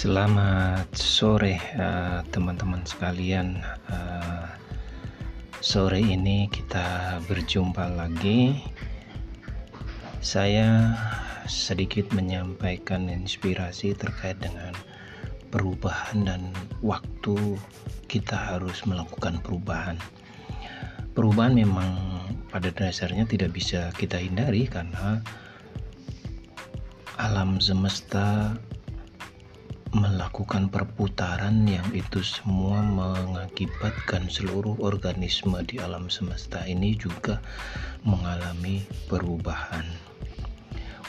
Selamat sore uh, teman-teman sekalian. Uh, sore ini kita berjumpa lagi. Saya sedikit menyampaikan inspirasi terkait dengan perubahan dan waktu kita harus melakukan perubahan. Perubahan memang pada dasarnya tidak bisa kita hindari karena alam semesta melakukan perputaran yang itu semua mengakibatkan seluruh organisme di alam semesta ini juga mengalami perubahan.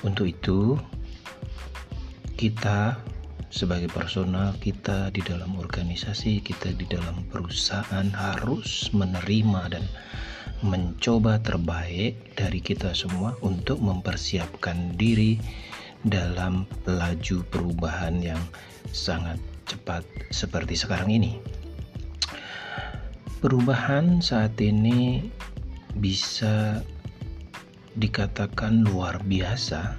Untuk itu, kita sebagai personal, kita di dalam organisasi, kita di dalam perusahaan harus menerima dan mencoba terbaik dari kita semua untuk mempersiapkan diri dalam laju perubahan yang sangat cepat seperti sekarang ini. Perubahan saat ini bisa dikatakan luar biasa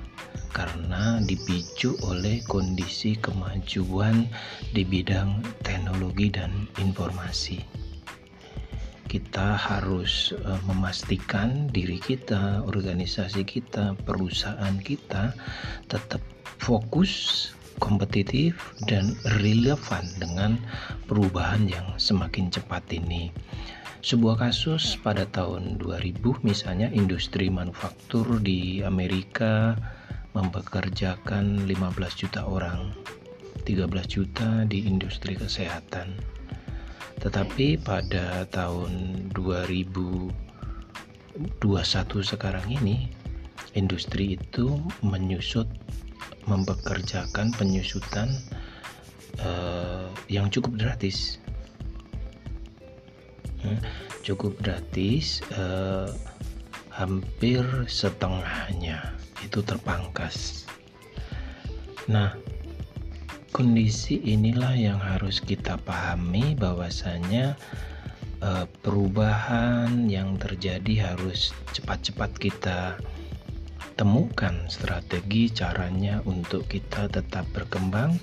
karena dipicu oleh kondisi kemajuan di bidang teknologi dan informasi. Kita harus uh, memastikan diri kita, organisasi kita, perusahaan kita tetap fokus kompetitif dan relevan dengan perubahan yang semakin cepat ini. Sebuah kasus pada tahun 2000 misalnya industri manufaktur di Amerika mempekerjakan 15 juta orang, 13 juta di industri kesehatan. Tetapi pada tahun 2021 sekarang ini industri itu menyusut mempekerjakan penyusutan uh, yang cukup gratis. Hmm, cukup gratis uh, hampir setengahnya itu terpangkas. Nah kondisi inilah yang harus kita pahami bahwasanya uh, perubahan yang terjadi harus cepat-cepat kita temukan strategi caranya untuk kita tetap berkembang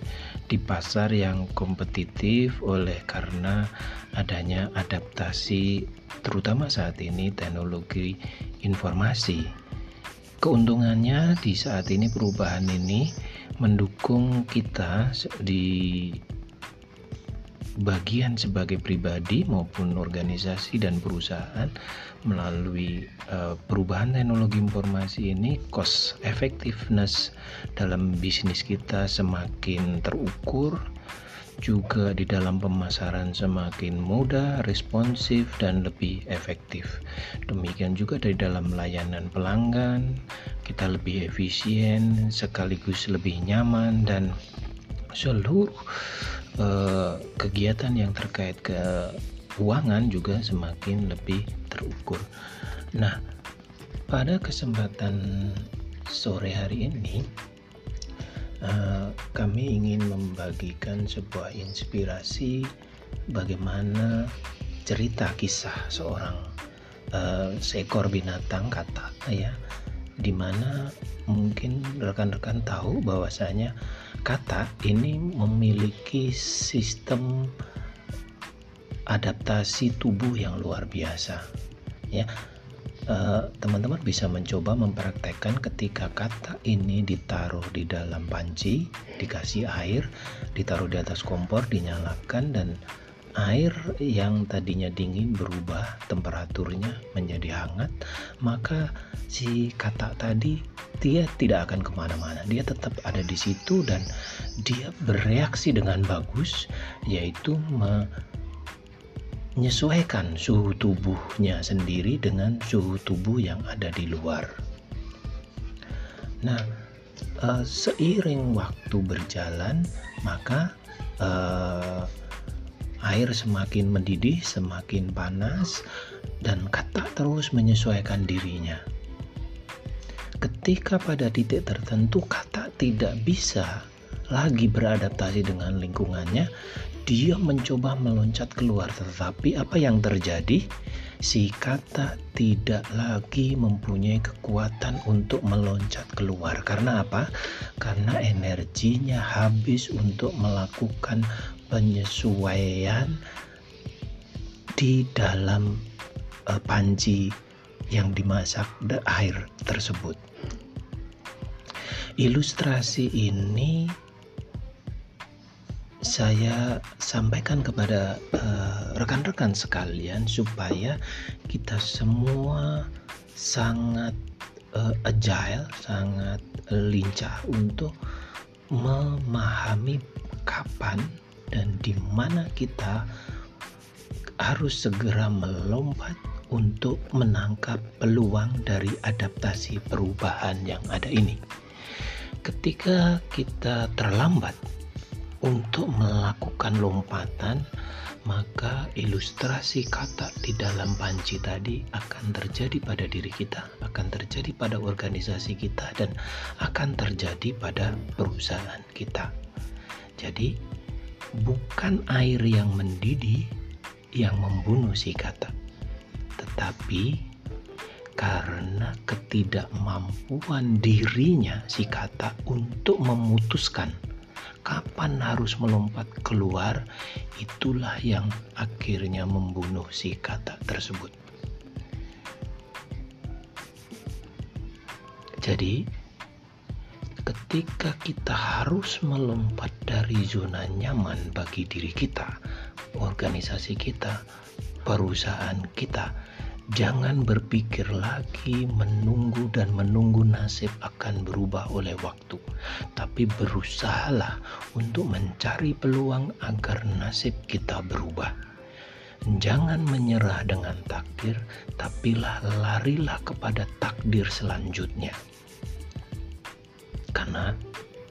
di pasar yang kompetitif oleh karena adanya adaptasi terutama saat ini teknologi informasi. Keuntungannya di saat ini perubahan ini mendukung kita di bagian sebagai pribadi maupun organisasi dan perusahaan melalui uh, perubahan teknologi informasi ini cost effectiveness dalam bisnis kita semakin terukur juga di dalam pemasaran semakin mudah, responsif, dan lebih efektif. Demikian juga dari dalam layanan pelanggan, kita lebih efisien, sekaligus lebih nyaman, dan seluruh uh, kegiatan yang terkait keuangan juga semakin lebih terukur. Nah, pada kesempatan sore hari ini, uh, kami ingin membagikan sebuah inspirasi bagaimana cerita kisah seorang uh, seekor binatang kata ya, di mana mungkin rekan-rekan tahu bahwasanya kata ini memiliki sistem adaptasi tubuh yang luar biasa ya. eh, teman-teman uh, bisa mencoba mempraktekkan ketika kata ini ditaruh di dalam panci dikasih air ditaruh di atas kompor dinyalakan dan air yang tadinya dingin berubah temperaturnya menjadi hangat maka si kata tadi dia tidak akan ke mana-mana. Dia tetap ada di situ dan dia bereaksi dengan bagus yaitu menyesuaikan suhu tubuhnya sendiri dengan suhu tubuh yang ada di luar. Nah, uh, seiring waktu berjalan, maka uh, air semakin mendidih, semakin panas, dan kata terus menyesuaikan dirinya. Ketika pada titik tertentu kata tidak bisa lagi beradaptasi dengan lingkungannya, dia mencoba meloncat keluar, tetapi apa yang terjadi? Si kata tidak lagi mempunyai kekuatan untuk meloncat keluar. Karena apa? Karena energinya habis untuk melakukan penyesuaian di dalam uh, panci yang dimasak air tersebut. Ilustrasi ini saya sampaikan kepada eh, rekan-rekan uh, sekalian supaya kita semua sangat uh, agile, sangat lincah untuk memahami kapan dan di mana kita harus segera melompat untuk menangkap peluang dari adaptasi perubahan yang ada ini. Ketika kita terlambat untuk melakukan lompatan, maka ilustrasi kata di dalam panci tadi akan terjadi pada diri kita, akan terjadi pada organisasi kita, dan akan terjadi pada perusahaan kita. Jadi, bukan air yang mendidih yang membunuh si kata, tetapi karena ketidakmampuan dirinya si kata untuk memutuskan kapan harus melompat keluar, itulah yang akhirnya membunuh si kata tersebut. Jadi, ketika kita harus melompat dari zona nyaman bagi diri kita, organisasi kita, perusahaan kita, Jangan berpikir lagi menunggu dan menunggu nasib akan berubah oleh waktu, tapi berusahalah untuk mencari peluang agar nasib kita berubah. Jangan menyerah dengan takdir, tapilah larilah kepada takdir selanjutnya. Karena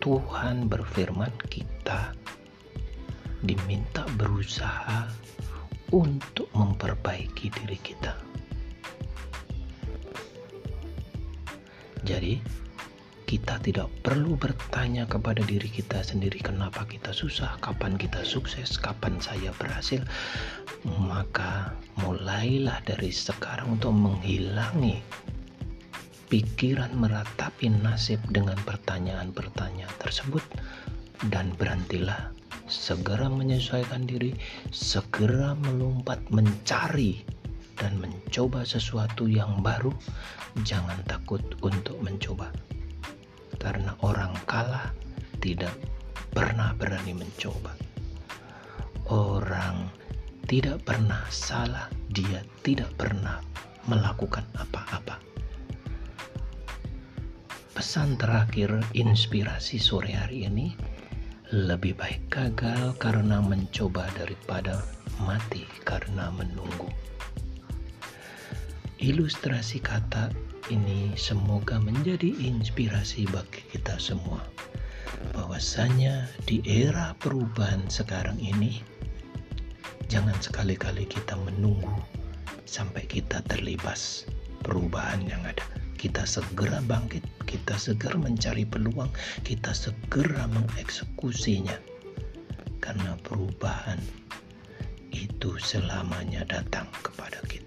Tuhan berfirman kita diminta berusaha untuk memperbaiki diri kita. Jadi, kita tidak perlu bertanya kepada diri kita sendiri kenapa kita susah, kapan kita sukses, kapan saya berhasil. Maka mulailah dari sekarang untuk menghilangi pikiran meratapi nasib dengan pertanyaan-pertanyaan tersebut dan berhentilah segera menyesuaikan diri, segera melompat mencari dan mencoba sesuatu yang baru, jangan takut untuk mencoba. Karena orang kalah tidak pernah berani mencoba. Orang tidak pernah salah, dia tidak pernah melakukan apa-apa. Pesan terakhir inspirasi sore hari ini lebih baik gagal karena mencoba daripada mati karena menunggu. Ilustrasi kata ini semoga menjadi inspirasi bagi kita semua. Bahwasanya di era perubahan sekarang ini, jangan sekali-kali kita menunggu sampai kita terlibas perubahan yang ada. Kita segera bangkit, kita segera mencari peluang, kita segera mengeksekusinya. Karena perubahan itu selamanya datang kepada kita.